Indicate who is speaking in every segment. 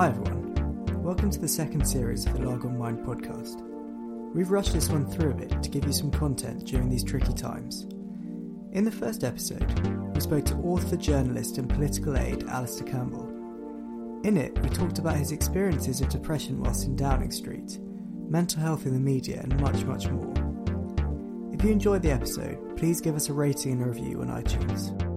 Speaker 1: Hi everyone, welcome to the second series of the Largon Mind podcast. We've rushed this one through a bit to give you some content during these tricky times. In the first episode, we spoke to author, journalist, and political aide Alastair Campbell. In it, we talked about his experiences of depression whilst in Downing Street, mental health in the media, and much, much more. If you enjoyed the episode, please give us a rating and a review on iTunes.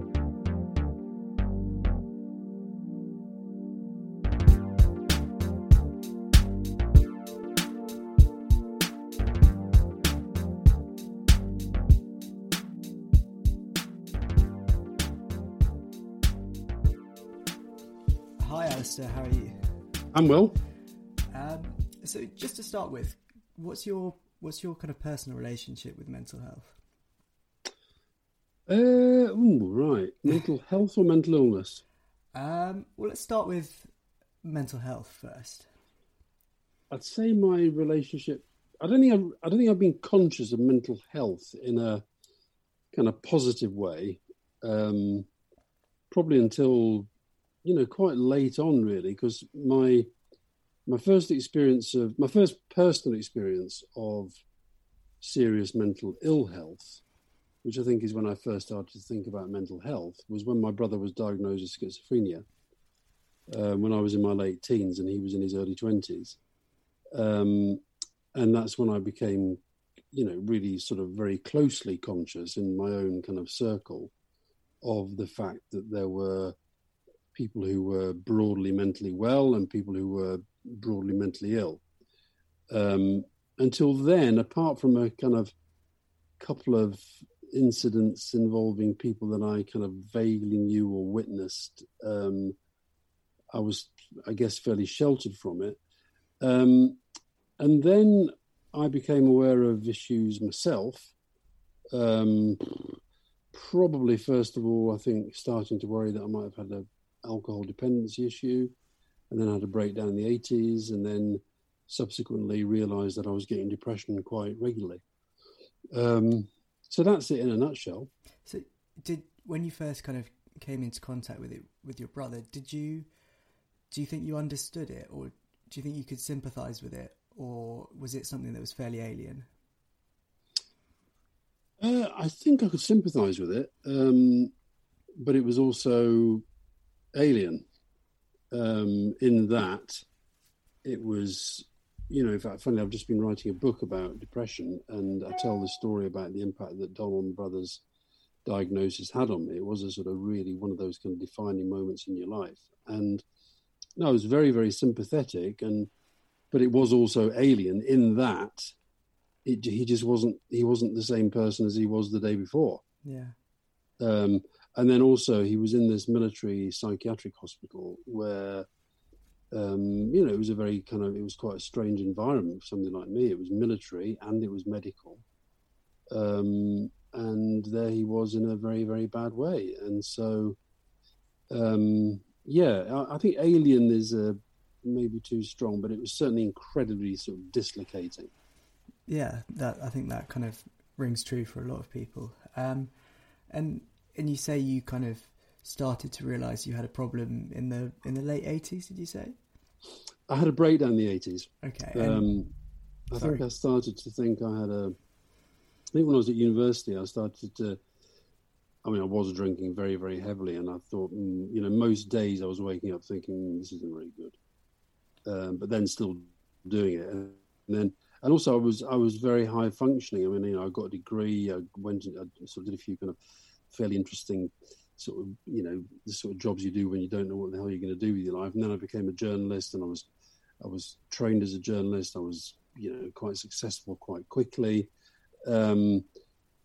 Speaker 2: I'm well.
Speaker 1: Um, so, just to start with, what's your what's your kind of personal relationship with mental health?
Speaker 2: Uh, ooh, right. Mental health or mental illness?
Speaker 1: Um, well, let's start with mental health first.
Speaker 2: I'd say my relationship. I don't think I've, I don't think I've been conscious of mental health in a kind of positive way. Um, probably until you know quite late on, really, because my my first experience of my first personal experience of serious mental ill health, which I think is when I first started to think about mental health, was when my brother was diagnosed with schizophrenia uh, when I was in my late teens and he was in his early twenties, um, and that's when I became, you know, really sort of very closely conscious in my own kind of circle of the fact that there were people who were broadly mentally well and people who were broadly mentally ill. Um, until then, apart from a kind of couple of incidents involving people that I kind of vaguely knew or witnessed, um, I was, I guess, fairly sheltered from it. Um, and then I became aware of issues myself. Um, probably, first of all, I think starting to worry that I might have had an alcohol dependency issue and then I had a breakdown in the 80s, and then subsequently realized that I was getting depression quite regularly. Um, so that's it in a nutshell.
Speaker 1: So, did when you first kind of came into contact with it with your brother, did you do you think you understood it, or do you think you could sympathise with it, or was it something that was fairly alien?
Speaker 2: Uh, I think I could sympathise with it, um, but it was also alien um, in that it was, you know, in fact, funny, I've just been writing a book about depression, and I tell the story about the impact that Donald Brothers' diagnosis had on me. It was a sort of really one of those kind of defining moments in your life, and no, I was very, very sympathetic, and but it was also alien in that it, he just wasn't he wasn't the same person as he was the day before.
Speaker 1: Yeah.
Speaker 2: Um, and then also he was in this military psychiatric hospital where um, you know it was a very kind of it was quite a strange environment for somebody like me. It was military and it was medical. Um, and there he was in a very very bad way. And so um, yeah I, I, think alien is a, maybe too strong but it was certainly incredibly sort of dislocating.
Speaker 1: Yeah that i think that kind of rings true for a lot of people. Um, and and you say you kind of started to realize you had a problem in the in the late 80s did you say?
Speaker 2: I had a breakdown in the 80s
Speaker 1: okay
Speaker 2: um, i think i started to think i had a i think when i was at university i started to i mean i was drinking very very heavily and i thought mm, you know most days i was waking up thinking mm, this isn't really good um, but then still doing it. And then and also i was i was very high functioning. I mean you know i got a degree i went and I sort of did a few kind of fairly interesting sort of you know the sort of jobs you do when you don't know what the hell you're going to do with your life. And then I became a journalist, and I was I was trained as a journalist. I was you know quite successful quite quickly. Um,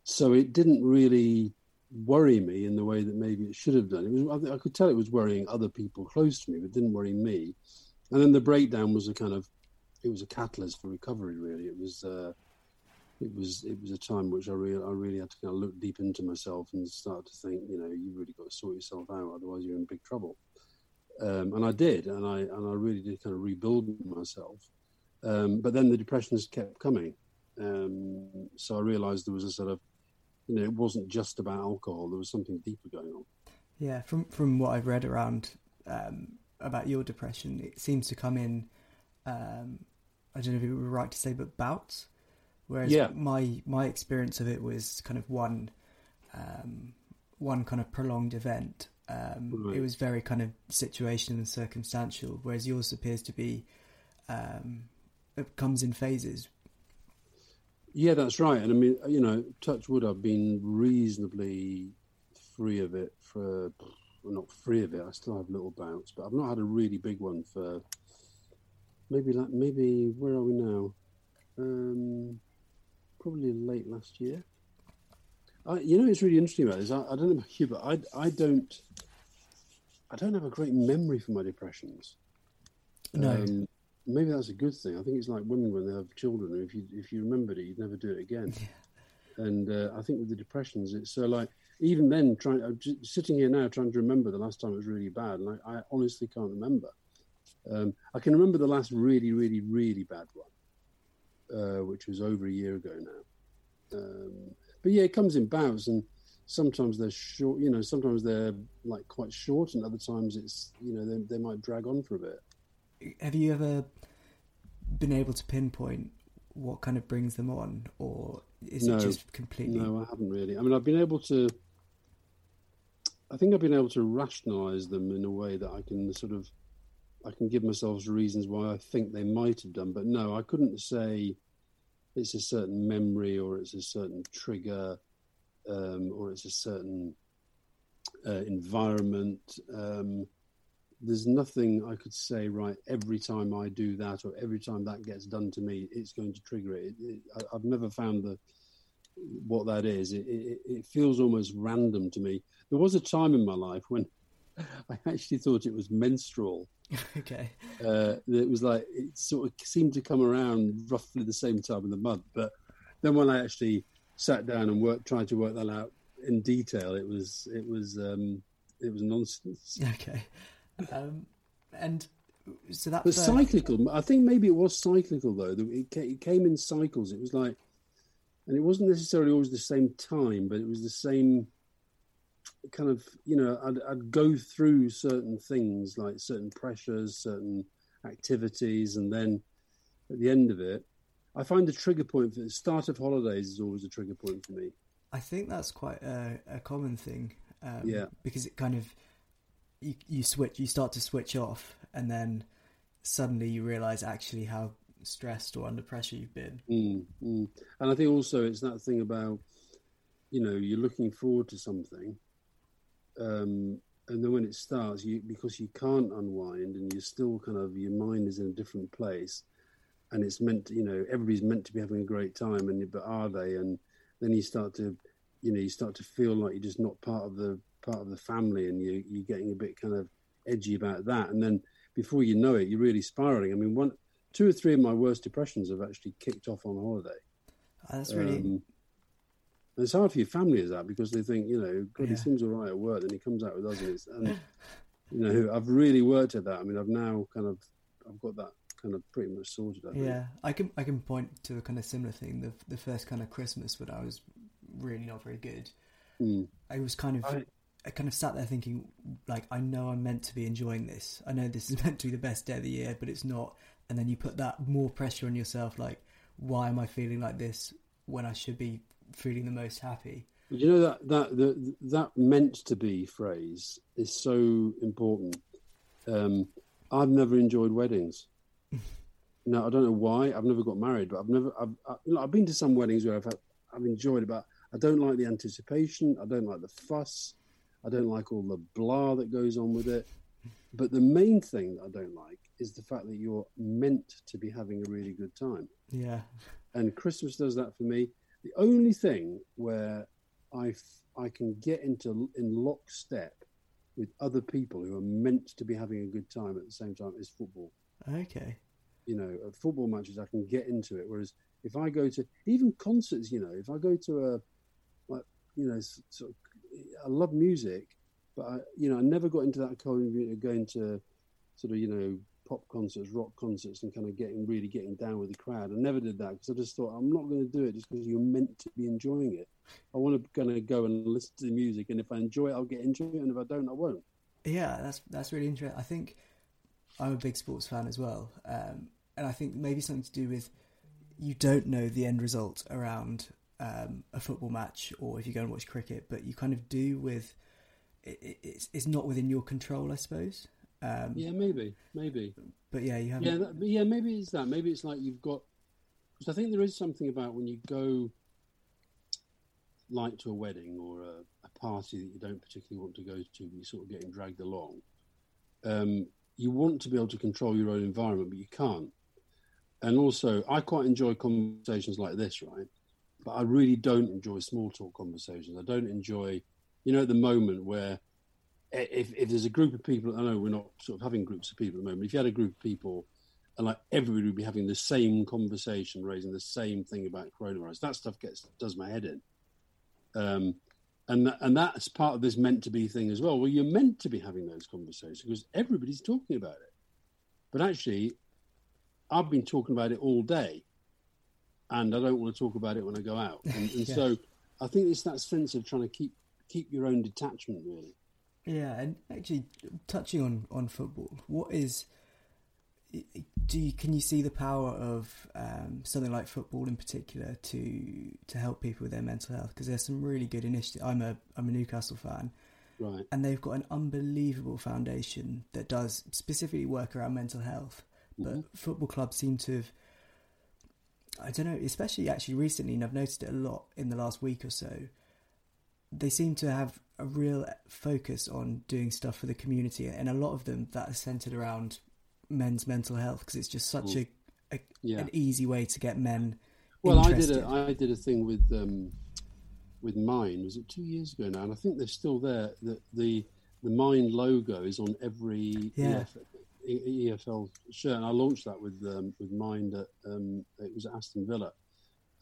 Speaker 2: so it didn't really worry me in the way that maybe it should have done. It was I, I could tell it was worrying other people close to me, but didn't worry me. And then the breakdown was a kind of it was a catalyst for recovery. Really, it was. Uh, it was it was a time which I really I really had to kind of look deep into myself and start to think, you know, you've really got to sort yourself out, otherwise you're in big trouble. Um, and I did, and I and I really did kind of rebuild myself. Um, but then the depressions kept coming, um, so I realised there was a sort of, you know, it wasn't just about alcohol. There was something deeper going on.
Speaker 1: Yeah, from from what I've read around um, about your depression, it seems to come in. Um, I don't know if it would be right to say, but bouts. Whereas
Speaker 2: Yeah.
Speaker 1: my my experience of it was kind of one um, one kind of prolonged event. Um,
Speaker 2: Right.
Speaker 1: It was very kind of situational and circumstantial, whereas yours appears to be um, it comes in phases.
Speaker 2: Yeah, that's right. And I mean, you know, touch wood, I've been reasonably free of it for, well, not free of it. I still have little bouts, but I've not had a really big one for maybe like maybe where are we now? Um, probably late last year. I, you know, it's really interesting about this. I, I don't know about you, but I, I don't, I don't have a great memory for my depressions.
Speaker 1: No,
Speaker 2: Um, maybe that's a good thing. I think it's like women when they have children. If you if you remembered it, you'd never do it again. And uh, I think with the depressions, it's so like even then, trying I'm just sitting here now trying to remember the last time it was really bad, and I, I honestly can't remember. Um, I can remember the last really, really, really bad one, uh, which was over a year ago now. Um, but yeah, it comes in bouts, and sometimes they're short. You know, sometimes they're like quite short, and other times it's you know they, they might drag on for a bit.
Speaker 1: have you ever been able to pinpoint what kind of brings them on, or is
Speaker 2: No.
Speaker 1: it just completely?
Speaker 2: No, I haven't really. I mean, I've been able to. I think I've been able to rationalise them in a way that I can sort of, I can give myself reasons why I think they might have done. But no, I couldn't say it's a certain memory or it's a certain trigger um, or it's a certain uh, environment. Um, there's nothing I could say. Right, every time I do that or every time that gets done to me, it's going to trigger it. it, it I, I've never found the what that is. It, it feels almost random to me. There was a time in my life when I actually thought it was menstrual.
Speaker 1: okay.
Speaker 2: Uh, it was like it sort of seemed to come around roughly the same time of the month. But then when I actually sat down and worked, tried to work that out in detail, it was it was um, it was nonsense.
Speaker 1: Okay. Um, and so that
Speaker 2: But
Speaker 1: first-
Speaker 2: cyclical. I think maybe it was cyclical though. that It ca- it came in cycles. It was like, and it wasn't necessarily always the same time, but it was the same kind of. You know, I'd, I'd go through certain things like certain pressures, certain activities, and then at the end of it, I find the trigger point for the start of holidays is always a trigger point for me.
Speaker 1: I think that's quite a, a common thing. Um,
Speaker 2: Yeah.
Speaker 1: Because it kind of you you switch, you start to switch off, and then suddenly you realize actually how stressed or under pressure you've been.
Speaker 2: Mm, mm. And I think also it's that thing about, you know, you're looking forward to something, um, and then when it starts, you because you can't unwind, and you're still kind of your mind is in a different place, and it's meant to, you know, everybody's meant to be having a great time, and but are they? And then you start to, you know, you start to feel like you're just not part of the part of the family, and you you're getting a bit kind of edgy about that, and then before you know it, you're really spiraling. I mean, one two or three of my worst depressions have actually kicked off on holiday.
Speaker 1: Uh, That's really
Speaker 2: Um, and it's hard for your family as that because they think, you know, God,
Speaker 1: Yeah.
Speaker 2: he seems all right at work, then he comes out with us, and, it's, and you know, I've really worked at that. I mean, I've now kind of, I've got that kind of pretty much sorted. I think.
Speaker 1: yeah. I can I can point to a kind of similar thing. The the first kind of Christmas when I was really not very good.
Speaker 2: Mm.
Speaker 1: I was kind of
Speaker 2: I-
Speaker 1: I kind of sat there thinking, like, I know I'm meant to be enjoying this. I know this is meant to be the best day of the year, but it's not. And then you put that more pressure on yourself, like, why am I feeling like this when I should be feeling the most happy?
Speaker 2: You know that that the, that meant to be phrase is so important. Um, I've never enjoyed weddings. no, I don't know why. I've never got married, but I've never. I've I, you know, I've been to some weddings where I've had, I've enjoyed it, but I don't like the anticipation. I don't like the fuss. I don't like all the blah that goes on with it. But the main thing that I don't like is the fact that you're meant to be having a really good time
Speaker 1: Yeah,
Speaker 2: and Christmas does that for me. The only thing where I f- I can get into in lockstep with other people who are meant to be having a good time at the same time is football.
Speaker 1: okay,
Speaker 2: You know, at football matches I can get into it. Whereas if I go to even concerts, you know, if I go to a like you know, sort of, I love music, but I you know I never got into that kind of going to sort of you know pop concerts, rock concerts, and kind of getting really getting down with the crowd. I never did that because I just thought I'm not going to do it just because you're meant to be enjoying it. I want to kind of go and listen to the music, and if I enjoy it, I'll get into it, and if I don't, I won't.
Speaker 1: yeah. That's that's really interesting. I think I'm a big sports fan as well, um, and I think maybe something to do with you don't know the end result around um, a football match or if you go and watch cricket, but you kind of do with it, it's it's not within your control, I suppose.
Speaker 2: Um, yeah, maybe, maybe.
Speaker 1: But yeah, you have.
Speaker 2: Yeah, that, yeah, maybe it's that. Maybe it's like you've got. Because I think there is something about when you go, like to a wedding or a, a, party that you don't particularly want to go to, but you're sort of getting dragged along. Um, you want to be able to control your own environment, but you can't. And also, I quite enjoy conversations like this, right? But I really don't enjoy small talk conversations. I don't enjoy, you know, at the moment where if, if there's a group of people, I know we're not sort of having groups of people at the moment. If you had a group of people and like everybody would be having the same conversation, raising the same thing about coronavirus, that stuff gets does my head in. Um, and and that's part of this meant to be thing as well. Well, you're meant to be having those conversations because everybody's talking about it. But actually, I've been talking about it all day, and I don't want to talk about it when I go out. And, and so, I think it's that sense of trying to keep keep your own detachment, really.
Speaker 1: Yeah, and actually, touching on on football, what is do you can you see the power of um, something like football in particular to to help people with their mental health? Because there's some really good initiatives. I'm a I'm a Newcastle fan,
Speaker 2: right?
Speaker 1: And they've got an unbelievable foundation that does specifically work around mental health. But mm-hmm. football clubs seem to have, I don't know, especially actually recently, and I've noticed it a lot in the last week or so. They seem to have a real focus on doing stuff for the community, and a lot of them that are centered around men's mental health because it's just such a, a yeah. an easy way to get men.
Speaker 2: Well, interested. I did a I did a thing with um, with Mind. Was it two years ago now? And I think they're still there. The the the Mind logo is on every
Speaker 1: yeah.
Speaker 2: EF, EFL shirt, and I launched that with um, with Mind. At, um, it was at Aston Villa,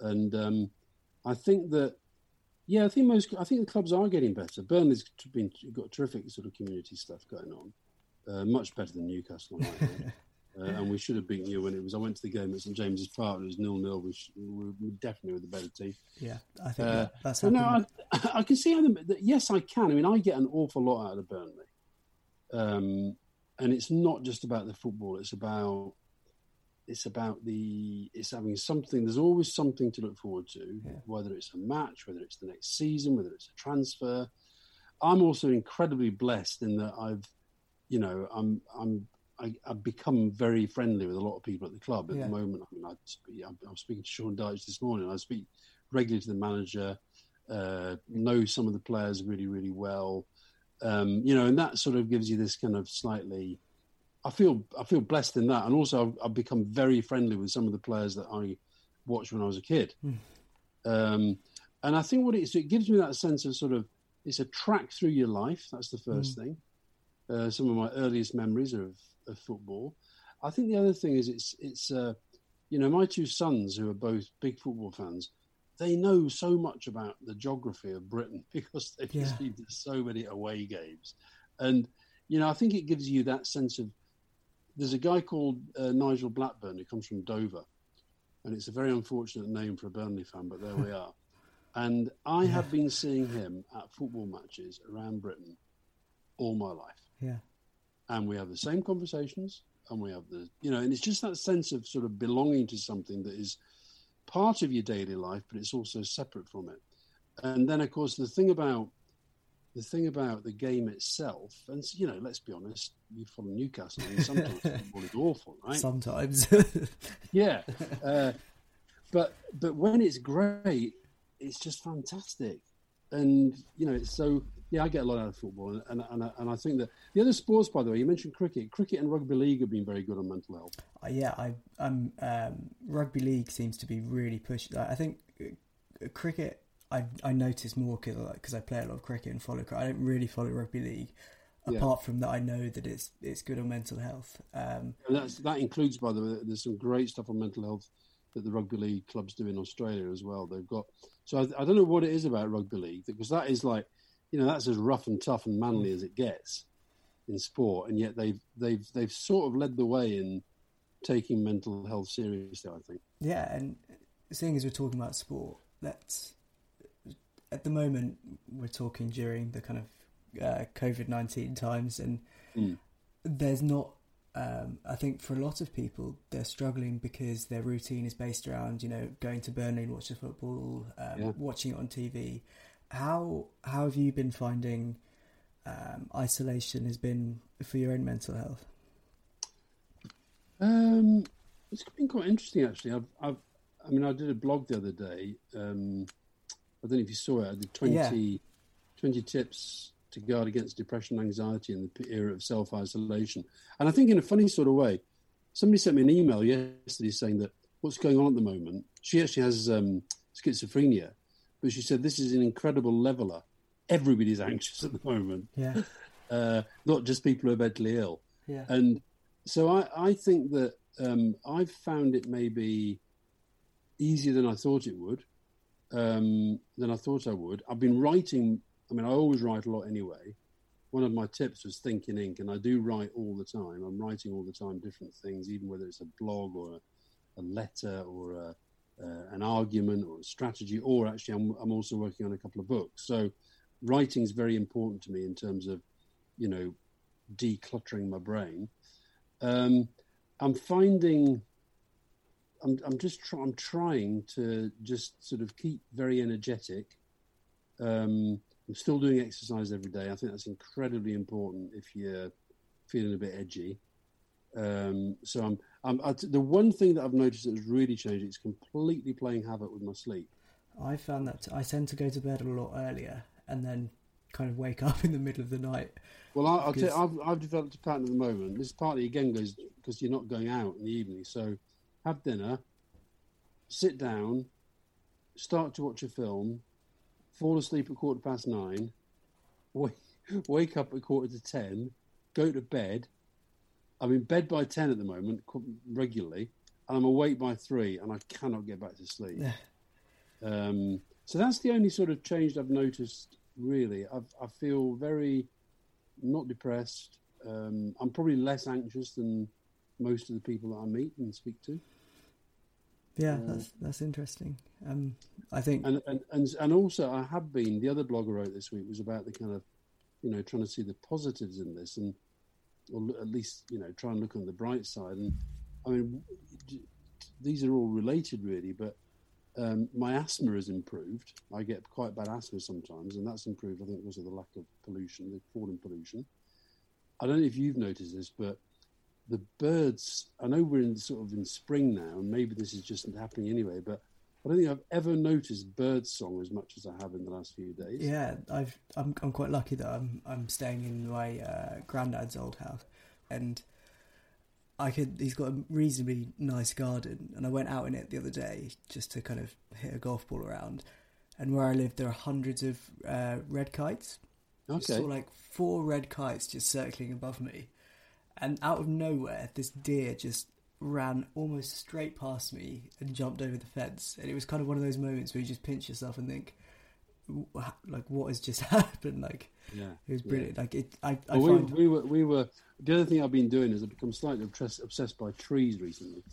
Speaker 2: and um, I think that yeah, I think most I think the clubs are getting better. Burnley's been got terrific sort of community stuff going on, uh, much better than Newcastle. uh, and we should have beaten you when it was. I went to the game at St James's Park. It was nil nil. We, we definitely were the better team.
Speaker 1: Yeah, I think uh, that's.
Speaker 2: No, I, I, can see how. The, yes, I can. I mean, I get an awful lot out of Burnley. Um, and it's not just about the football. It's about it's about the it's having something. There's always something to look forward to, yeah. whether it's a match, whether it's the next season, whether it's a transfer. I'm also incredibly blessed in that I've, you know, I'm I'm I, have become very friendly with a lot of people at the club at yeah. the moment. I mean, I I'm, speaking to Sean Dyche this morning. I speak regularly to the manager, uh, know some of the players really, really well. Um, you know, and that sort of gives you this kind of slightly. I feel I feel blessed in that, and also I've, I've become very friendly with some of the players that I watched when I was a kid. Mm. Um, and I think what it is, it gives me that sense of sort of it's a track through your life. That's the first mm. thing. Uh, some of my earliest memories of, of, football. I think the other thing is it's it's uh, you know my two sons who are both big football fans they know so much about the geography of Britain because they've yeah. been to so many away games. And, you know, I think it gives you that sense of. There's a guy called uh, Nigel Blackburn who comes from Dover. And it's a very unfortunate name for a Burnley fan, but there we are. And I yeah. have been seeing him at football matches around Britain all my life.
Speaker 1: Yeah.
Speaker 2: And we have the same conversations and we have the, you know, and it's just that sense of sort of belonging to something that is part of your daily life, but it's also separate from it. And then, of course, the thing about the thing about the game itself, and you know, let's be honest, you follow Newcastle, and sometimes football is awful, right?
Speaker 1: Sometimes,
Speaker 2: yeah. Uh, but but when it's great, it's just fantastic, and you know, it's so yeah, I get a lot out of football, and and, and, and I think that the other sports, by the way, you mentioned cricket. Cricket and rugby league have been very good on mental health.
Speaker 1: Uh, yeah, I um, um, rugby league seems to be really pushed. I think uh, cricket. I I notice more because I play a lot of cricket and follow. Cricket. I don't really follow rugby league. Apart yeah. from that, I know that it's it's good on mental health. Um,
Speaker 2: that includes, by the way, there's some great stuff on mental health that the rugby league clubs do in Australia as well. They've got so I, I don't know what it is about rugby league because that is like you know that's as rough and tough and manly as it gets in sport, and yet they've they've they've sort of led the way in taking mental health seriously. I think.
Speaker 1: Yeah, and seeing as we're talking about sport, let's at the moment we're talking during the kind of uh, COVID nineteen times, and mm. there's not um, I think for a lot of people, they're struggling because their routine is based around, you know, going to Burnley and watching football, um, yeah. watching it on TV. How how have you been finding um, isolation has been for your own mental health?
Speaker 2: Um, it's been quite interesting actually. I've, I've, I mean, I did a blog the other day. Um, I don't know if you saw it. I did 20, yeah. 20 tips to guard against depression and anxiety in the era of self isolation. And I think, in a funny sort of way, somebody sent me an email yesterday saying that what's going on at the moment. She actually has um, schizophrenia, but she said this is an incredible leveler. Everybody's anxious at the moment.
Speaker 1: Yeah.
Speaker 2: Uh, not just people who are mentally ill.
Speaker 1: Yeah.
Speaker 2: And so I, I think that um, I've found it maybe easier than I thought it would, um, than I thought I would. I've been writing I mean, I always write a lot anyway. One of my tips was think in ink, and I do write all the time. I'm writing all the time different things, even whether it's a blog or a, a letter or a, uh, an argument or a strategy, or actually, I'm, I'm also working on a couple of books. So, writing is very important to me in terms of, you know, decluttering my brain. Um, I'm finding I'm, I'm just try, I'm trying to just sort of keep very energetic. Um, I'm still doing exercise every day. I think that's incredibly important if you're feeling a bit edgy. Um, so I'm, I'm I, the one thing that I've noticed that has really changed. It's completely playing havoc with my sleep.
Speaker 1: I found that I tend to go to bed a lot earlier and then kind of wake up in the middle of the night.
Speaker 2: Well, I, will tell you, I've, I've developed a pattern at the moment. This partly again goes because you're not going out in the evening. So have dinner, sit down, start to watch a film, fall asleep at quarter past nine, wake, wake up at quarter to ten, go to bed. I'm in bed by 10 at the moment, regularly, and I'm awake by three, and I cannot get back to sleep. um, so that's the only sort of change I've noticed, really. I've, i feel very not depressed. Um, I'm probably less anxious than most of the people that I meet and speak to.
Speaker 1: Yeah, uh, that's that's interesting. Um, I think,
Speaker 2: and, and and and also, I have been. The other blog I wrote this week was about the kind of, you know, trying to see the positives in this, and or at least you know try and look on the bright side. And I mean, these are all related, really. But um, my asthma has improved. I get quite bad asthma sometimes, and that's improved. I think because of the lack of pollution, the falling pollution. I don't know if you've noticed this, but the birds. I know we're in sort of in spring now, and maybe this is just happening anyway. But I don't think I've ever noticed bird song as much as I have in the last few days.
Speaker 1: Yeah, I've I'm I'm quite lucky that I'm I'm staying in my uh, granddad's old house, and I could. He's got a reasonably nice garden, and I went out in it the other day just to kind of hit a golf ball around. And where I live, there are hundreds of uh, red kites.
Speaker 2: Okay.
Speaker 1: Saw like four red kites just circling above me, and out of nowhere, this deer just ran almost straight past me and jumped over the fence. And it was kind of one of those moments where you just pinch yourself and think, like, what has just happened? Like,
Speaker 2: yeah,
Speaker 1: it was brilliant. Yeah. Like, it, I,
Speaker 2: I well, find... we, we were, we were. The other thing I've been doing is I've become slightly obsessed, obsessed by trees recently,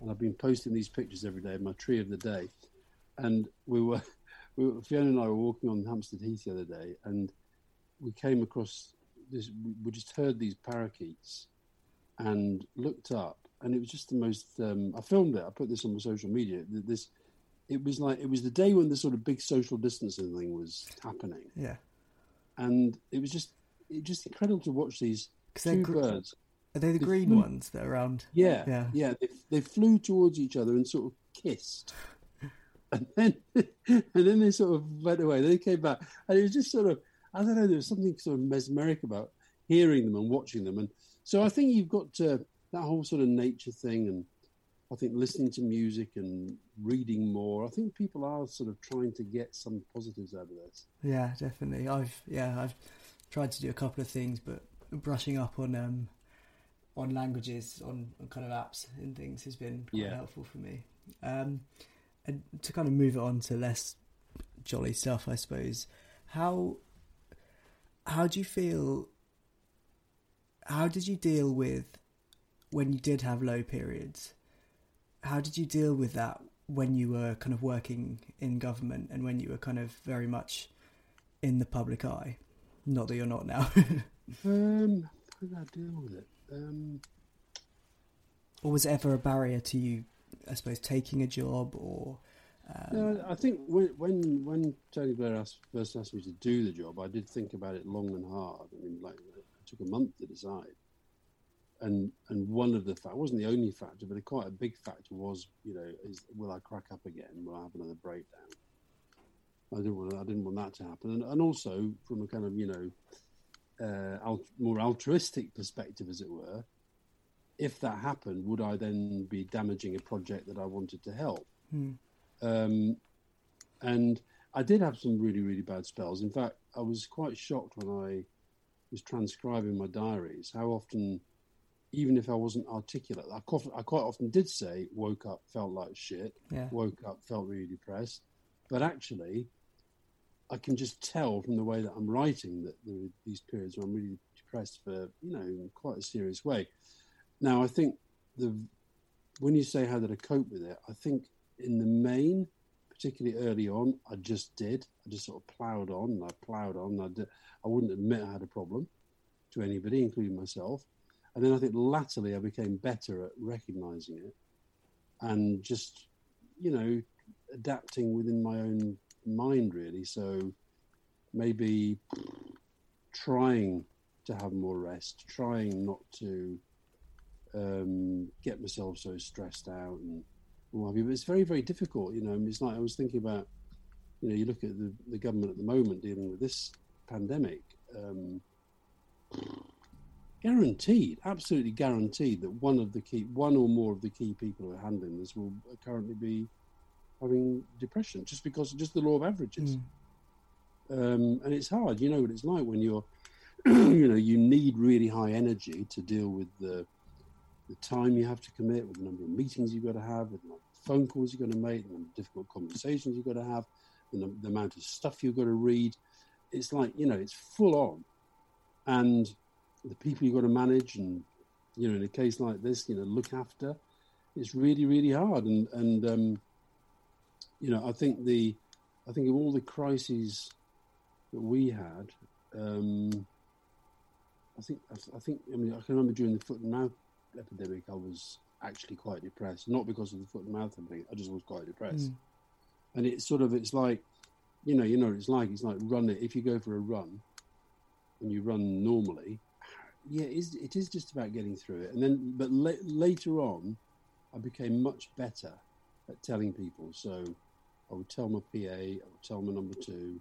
Speaker 2: and I've been posting these pictures every day of my tree of the day. And we were, we were Fiona and I were walking on Hampstead Heath the other day, and we came across this. We just heard these parakeets and looked up, and it was just the most. Um, I filmed it. I put this on my social media. This, it was like it was the day when the sort of big social distancing thing was happening.
Speaker 1: Yeah,
Speaker 2: and it was just it just incredible to watch these two gr- birds.
Speaker 1: Are they the they green flew, ones that are around?
Speaker 2: Yeah, yeah, yeah. They, they flew towards each other and sort of kissed. and then, and then they sort of went away. They came back, and it was just sort of, I don't know, there was something sort of mesmeric about hearing them and watching them. And so I think you've got to, that whole sort of nature thing, and I think listening to music and reading more. I think people are sort of trying to get some positives out of this.
Speaker 1: Yeah, definitely. I've yeah, I've tried to do a couple of things, but brushing up on um, on languages, on, on kind of apps and things has been quite yeah. helpful for me. Um, and to kind of move it on to less jolly stuff, I suppose. How how do you feel how did you deal with when you did have low periods? How did you deal with that when you were kind of working in government and when you were kind of very much in the public eye? Not that you're not now.
Speaker 2: um, how did I deal with it? Um,
Speaker 1: or was it ever a barrier to you? I suppose taking a job or.
Speaker 2: Um... No, I think when when when Tony Blair asked, first asked me to do the job, I did think about it long and hard. I mean, like took a month to decide. And and one of the fact wasn't the only factor, but a quite a big factor was, you know, is will I crack up again? Will I have another breakdown? I didn't want I didn't want that to happen, and, and also from a kind of you know uh, alt- more altruistic perspective, as it were, if that happened, would I then be damaging a project that I wanted to help? Hmm. Um, and I did have some really, really bad spells. In fact, I was quite shocked when I was transcribing my diaries how often, even if I wasn't articulate, I quite, I quite often did say, woke up, felt like shit, yeah. woke up, felt really depressed. But actually, I can just tell from the way that I'm writing that there are these periods where I'm really depressed for, you know, in quite a serious way. Now, I think the when you say how did I cope with it, I think in the main, particularly early on, I just did. I just sort of ploughed on I ploughed on. I, did, I wouldn't admit I had a problem to anybody, including myself. And then I think latterly I became better at recognizing it and just, you know, adapting within my own mind, really. So maybe trying to have more rest, trying not to um, get myself so stressed out and what have you. But it's very, very difficult. You know, it's like I was thinking about. You know, you look at the, the government at the moment dealing with this pandemic. Um, guaranteed, absolutely guaranteed that one of the key, one or more of the key people who are handling this will currently be having depression just because just the law of averages. Mm. Um, and it's hard. You know what it's like when you're, you know, you need really high energy to deal with the the time you have to commit, with the number of meetings you've got to have, with the phone calls you've got to make, the difficult conversations you've got to have, the, the amount of stuff you've got to read. It's like, you know, it's full on. And the people you've got to manage and, you know, in a case like this, you know, look after, it's really, really hard. And, and um, you know, I think the, I think of all the crises that we had, um, I think, I think, I mean, I can remember during the foot and mouth epidemic, I was actually quite depressed. Not because of the foot and mouth epidemic, I just was quite depressed. Mm. And it's sort of, it's like, you know, you know, it's like it's like run it. If you go for a run, and you run normally, yeah, it is, it is just about getting through it. And then, but la- later on, I became much better at telling people. So I would tell my PA, I would tell my number two,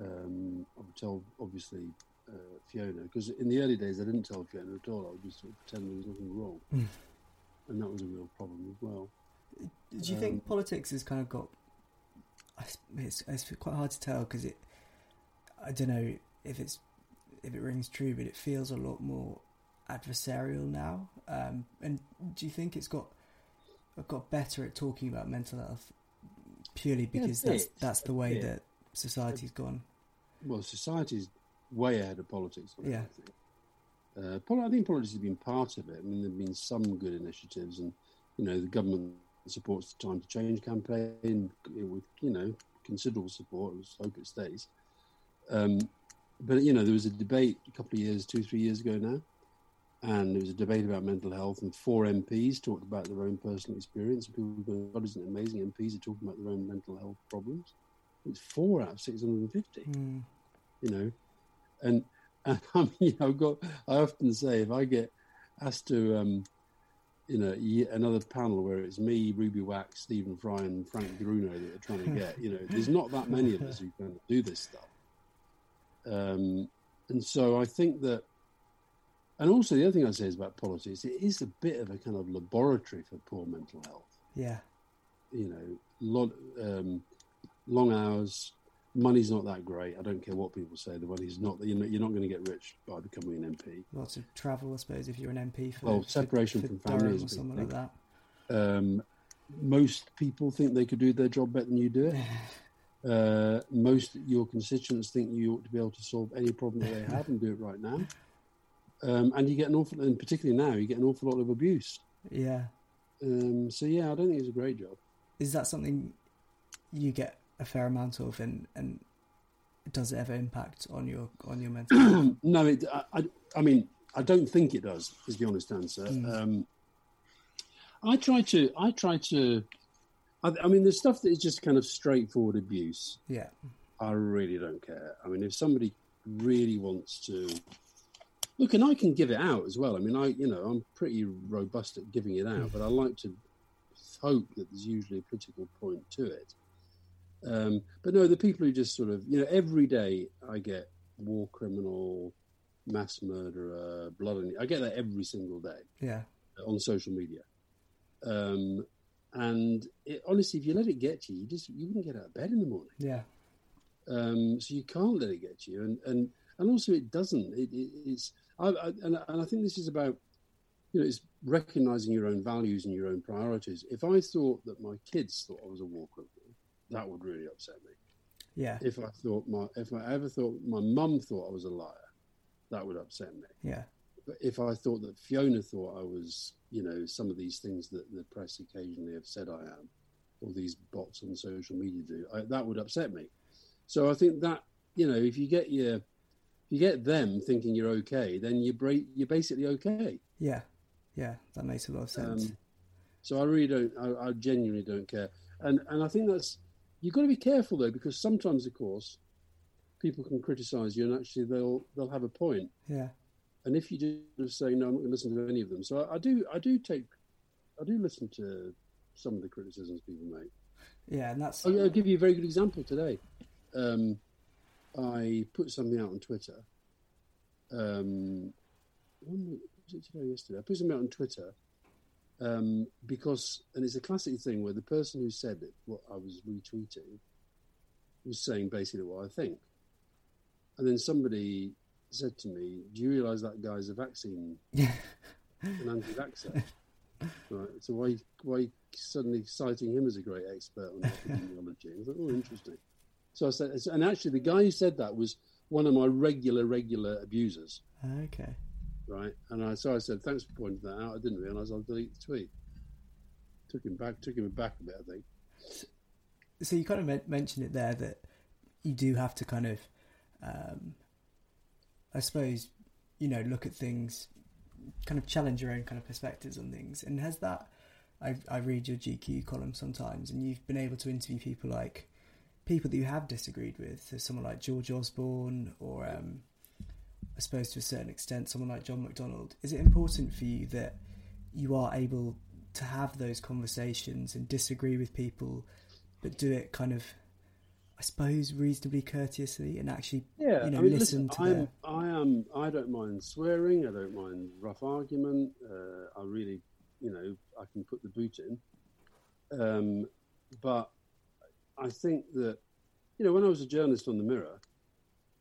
Speaker 2: um, I would tell obviously uh, Fiona because in the early days I didn't tell Fiona at all. I would just sort of pretend there was nothing wrong, mm. and that was a real problem as well.
Speaker 1: Do you um, think politics has kind of got? It's, it's quite hard to tell because it. I don't know if it's if it rings true, but it feels a lot more adversarial now. Um, and do you think it's got got better at talking about mental health purely because yeah, that's that's the way yeah. that society's gone?
Speaker 2: Well, society's way ahead of politics. Yeah. I think. Uh, I think politics has been part of it. I mean, there have been some good initiatives, and you know, the government supports the Time to Change campaign with you know considerable support. Let's hope it stays. Um, but you know, there was a debate a couple of years, two, three years ago now, and there was a debate about mental health, and four MPs talked about their own personal experience. And people were going, "God, isn't it amazing?" MPs are talking about their own mental health problems. It's four out of six hundred and fifty. Mm. You know, and, and I mean, you know, I've got, I often say if I get asked to, um, you know, another panel where it's me, Ruby Wax, Stephen Fry, and Frank Bruno that are trying to get, you know, there's not that many of us who can do this stuff. Um, and so I think that, and also the other thing I say is about politics, it is a bit of a kind of laboratory for poor mental health.
Speaker 1: Yeah.
Speaker 2: You know, lot, um, long hours, money's not that great. I don't care what people say. The money's not. You're not, you're not going to get rich by becoming an MP.
Speaker 1: Lots of travel, I suppose, if you're an MP. For,
Speaker 2: well, separation for, from family or
Speaker 1: something like that.
Speaker 2: Um, most people think they could do their job better than you do it. uh, most your constituents think you ought to be able to solve any problem that they have and do it right now. Um, and you get an awful, and particularly now, you get an awful lot of abuse.
Speaker 1: Yeah.
Speaker 2: Um, so yeah, I don't think it's a great job.
Speaker 1: Is that something you get a fair amount of, and and does it ever impact on your on your mental?
Speaker 2: no, it, I, I mean I don't think it does. Is the honest answer. Mm. Um, I try to. I try to. I, I mean, the stuff that is just kind of straightforward abuse.
Speaker 1: Yeah.
Speaker 2: I really don't care. I mean, if somebody really wants to look, and I can give it out as well. I mean, I you know I'm pretty robust at giving it out, but I like to hope that there's usually a political point to it. Um, but no, the people who just sort of you know every day I get war criminal, mass murderer, blood, and I get that every single day.
Speaker 1: Yeah.
Speaker 2: On social media. Um, and it, honestly, if you let it get to you, you just you wouldn't get out of bed in the morning.
Speaker 1: Yeah.
Speaker 2: Um, so you can't let it get to you, and and and also it doesn't. It, it, it's I, I, and, and I think this is about you know it's recognizing your own values and your own priorities. If I thought that my kids thought I was a war criminal, that would really upset me.
Speaker 1: Yeah.
Speaker 2: If I thought my if I ever thought my mum thought I was a liar, that would upset me.
Speaker 1: Yeah.
Speaker 2: But if I thought that Fiona thought I was, you know, some of these things that the press occasionally have said I am, or these bots on social media do, I, that would upset me. So I think that you know, if you get your, if you get them thinking you're okay, then you break, you're basically okay.
Speaker 1: Yeah, yeah, that makes a lot of sense. Um,
Speaker 2: so I really don't, I, I, genuinely don't care, and and I think that's you've got to be careful though because sometimes, of course, people can criticise you and actually they'll they'll have a point.
Speaker 1: Yeah.
Speaker 2: And if you just say no, I'm not going to listen to any of them. So I, I do, I do take, I do listen to some of the criticisms people make.
Speaker 1: Yeah, and that's.
Speaker 2: I'll, I'll give you a very good example today. Um, I put something out on Twitter. Um, when was it today? Yesterday, I put something out on Twitter um, because, and it's a classic thing where the person who said it, what I was retweeting, was saying basically what I think, and then somebody said to me, "Do you realise that guy's a vaccine, an anti-vaxxer?" right. So why why suddenly citing him as a great expert on epidemiology? I thought, "Oh, interesting." So I said, and actually, the guy who said that was one of my regular regular abusers.
Speaker 1: Okay.
Speaker 2: Right, and I so I said, "Thanks for pointing that out." I didn't realise I'll delete the tweet. Took him back, took him back a bit, I think.
Speaker 1: So you kind of mentioned it there that you do have to kind of um, I suppose, you know, look at things, kind of challenge your own kind of perspectives on things. And has that, I, I read your GQ column sometimes, and you've been able to interview people like people that you have disagreed with, so someone like George Osborne, or um, I suppose to a certain extent, someone like John McDonnell. Is it important for you that you are able to have those conversations and disagree with people, but do it kind of I suppose reasonably courteously and actually
Speaker 2: yeah,
Speaker 1: you know
Speaker 2: I mean,
Speaker 1: listen,
Speaker 2: listen,
Speaker 1: to their...
Speaker 2: I am I don't mind swearing I don't mind rough argument uh, I really you know I can put the boot in um, but I think that you know when I was a journalist on the Mirror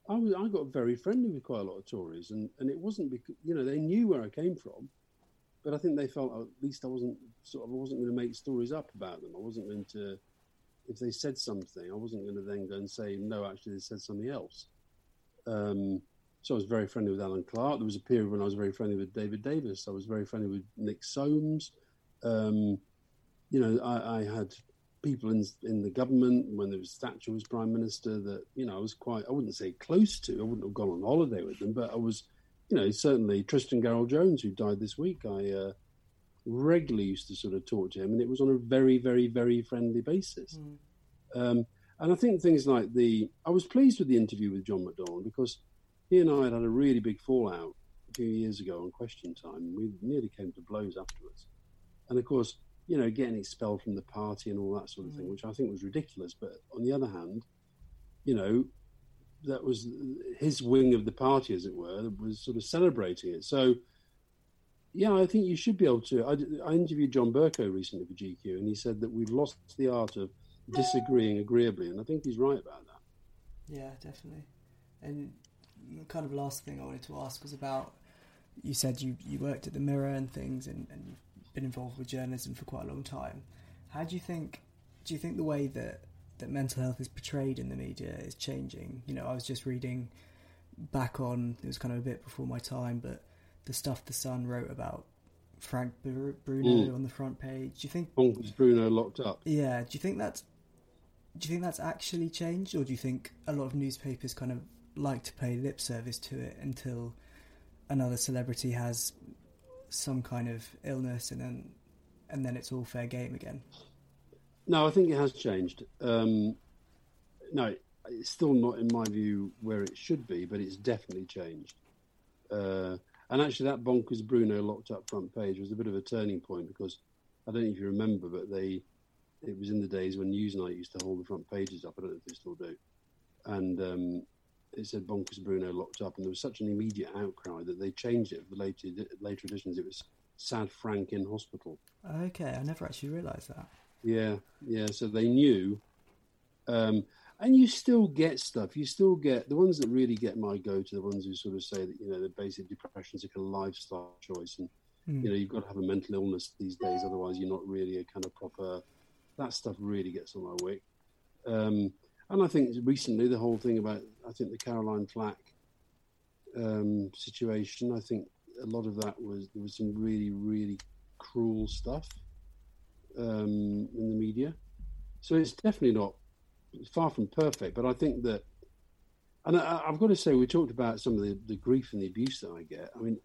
Speaker 2: I was I got very friendly with quite a lot of Tories and and it wasn't because you know they knew where I came from but I think they felt at least I wasn't sort of I wasn't going to make stories up about them I wasn't going to if they said something, I wasn't going to then go and say, no, actually, they said something else. Um, so I was very friendly with Alan Clark. There was a period when I was very friendly with David Davis. I was very friendly with Nick Soames. Um, you know, I, I, had people in in the government when there was Thatcher was prime minister that you know I was quite I wouldn't say close to. I wouldn't have gone on holiday with them, but I was, you know, certainly Tristan Garel Jones who died this week. I uh, regularly used to sort of talk to him, and it was on a very, very, very friendly basis. Mm. Um, and I think things like the, I was pleased with the interview with John McDonnell because he and I had had a really big fallout a few years ago on Question Time. We nearly came to blows afterwards. And of course, you know, getting expelled from the party and all that sort of mm. thing, which I think was ridiculous. But on the other hand, you know, that was his wing of the party, as it were, that was sort of celebrating it. So, yeah, I think you should be able to. I, I interviewed John Bercow recently for GQ, and he said that we've lost the art of disagreeing agreeably, and I think he's right about that.
Speaker 1: Yeah, definitely. And the kind of last thing I wanted to ask was about you said you, you worked at the Mirror and things, and, and you've been involved with journalism for quite a long time. How do you think? Do you think the way that that mental health is portrayed in the media is changing? You know, I was just reading back on. It was kind of a bit before my time, but the stuff the Sun wrote about Frank Bruno mm. on the front page. Do you think
Speaker 2: was Bruno locked up?
Speaker 1: Yeah. Do you think that's do you think that's actually changed, or do you think a lot of newspapers kind of like to pay lip service to it until another celebrity has some kind of illness, and then and then it's all fair game again.
Speaker 2: No, I think it has changed. Um, no, it's still not, in my view, where it should be, but it's definitely changed. Uh, and actually, that bonkers Bruno locked up front page was a bit of a turning point because I don't know if you remember, but they it was in the days when Newsnight used to hold the front pages up. I don't know if they still do. And um, it said Bonkers Bruno locked up, and there was such an immediate outcry that they changed it for the later later editions. It was Sad Frank in hospital.
Speaker 1: Okay, I never actually realised that.
Speaker 2: Yeah, yeah. So they knew, um, and you still get stuff. You still get the ones that really get my go to the ones who sort of say that you know the basic depression is a kind of lifestyle choice, and
Speaker 1: Mm.
Speaker 2: you know you've got to have a mental illness these days, otherwise you're not really a kind of proper. That stuff really gets on my wick. Um, and I think recently the whole thing about I think the Caroline Flack um, situation. I think a lot of that was there was some really really cruel stuff um, in the media. So it's definitely not it's far from perfect, but I think that, and I, I've got to say, we talked about some of the, the grief and the abuse that I get. I mean,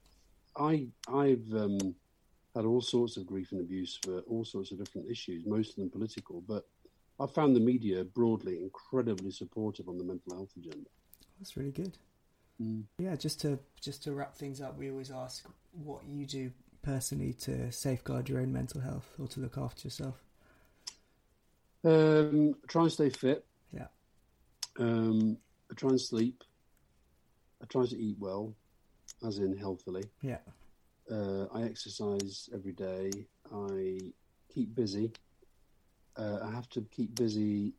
Speaker 2: I I've um, had all sorts of grief and abuse for all sorts of different issues, most of them political, but I found the media broadly incredibly supportive on the mental health agenda.
Speaker 1: That's really good.
Speaker 2: Mm.
Speaker 1: Yeah, just to just to wrap things up, we always ask what you do personally to safeguard your own mental health or to look after yourself.
Speaker 2: Um, I try and stay fit.
Speaker 1: Yeah.
Speaker 2: Um, I try and sleep. I try to eat well, as in healthily.
Speaker 1: Yeah.
Speaker 2: Uh, I exercise every day. I keep busy. Uh, I have to keep busy,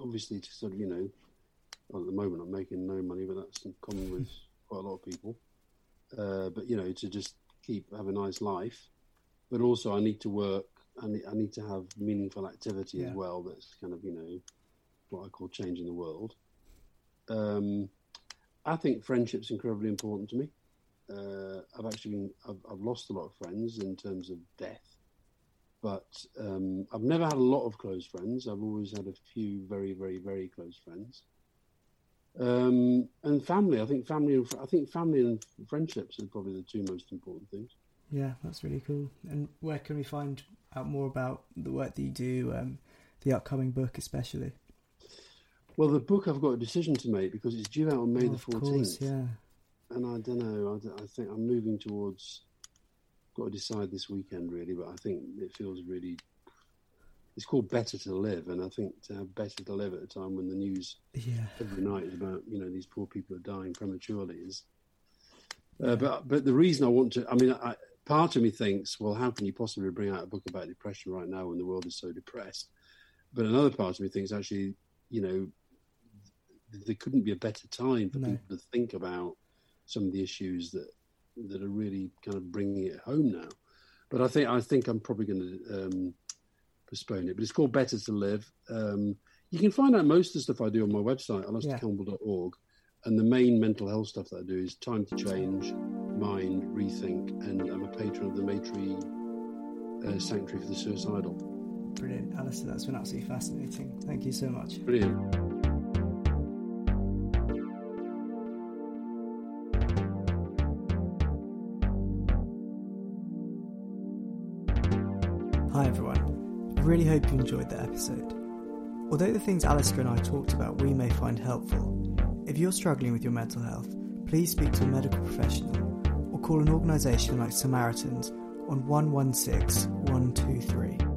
Speaker 2: obviously, to sort of, you know, well, at the moment I'm making no money, but that's in common with quite a lot of people. Uh, but, you know, to just keep, have a nice life. But also, I need to work. I need, I need to have meaningful activity
Speaker 1: Yeah.
Speaker 2: as well. That's kind of, you know, what I call changing the world. Um, I think friendship's incredibly important to me. Uh, I've actually been, I've, I've lost a lot of friends in terms of death, but um, I've never had a lot of close friends. I've always had a few very, very, very close friends. Um, and family, I think family and I think family and friendships are probably the two most important things.
Speaker 1: Yeah, that's really cool. And where can we find out more about the work that you do, um, the upcoming book especially?
Speaker 2: Well, the book I've got a decision to make because it's due out on May
Speaker 1: Oh,
Speaker 2: the fourteenth.
Speaker 1: yeah.
Speaker 2: and I don't know. I think I'm moving towards. Got to decide this weekend, really, but I think it feels really. It's called Better to Live, and I think to have Better to Live at a time when the news
Speaker 1: Yeah.
Speaker 2: every night is about you know these poor people are dying prematurely is. Uh, but but the reason I want to, I mean, I, part of me thinks, well, how can you possibly bring out a book about depression right now when the world is so depressed? But another part of me thinks actually, you know, th- there couldn't be a better time for
Speaker 1: No.
Speaker 2: people to think about some of the issues that that are really kind of bringing it home now. But I think I think I'm probably going to um, postpone it. But it's called Better to Live. Um, you can find out most of the stuff I do on my website, alastaircampbell.org. And the main mental health stuff that I do is Time to Change, Mind, Rethink, and I'm a patron of the Maytree uh, Sanctuary for the Suicidal.
Speaker 1: Brilliant. Alastair, that's been absolutely fascinating. Thank you so much.
Speaker 2: Brilliant.
Speaker 1: Really hope you enjoyed the episode. Although the things Alastair and I talked about we may find helpful, if you're struggling with your mental health, please speak to a medical professional or call an organisation like Samaritans on 116 123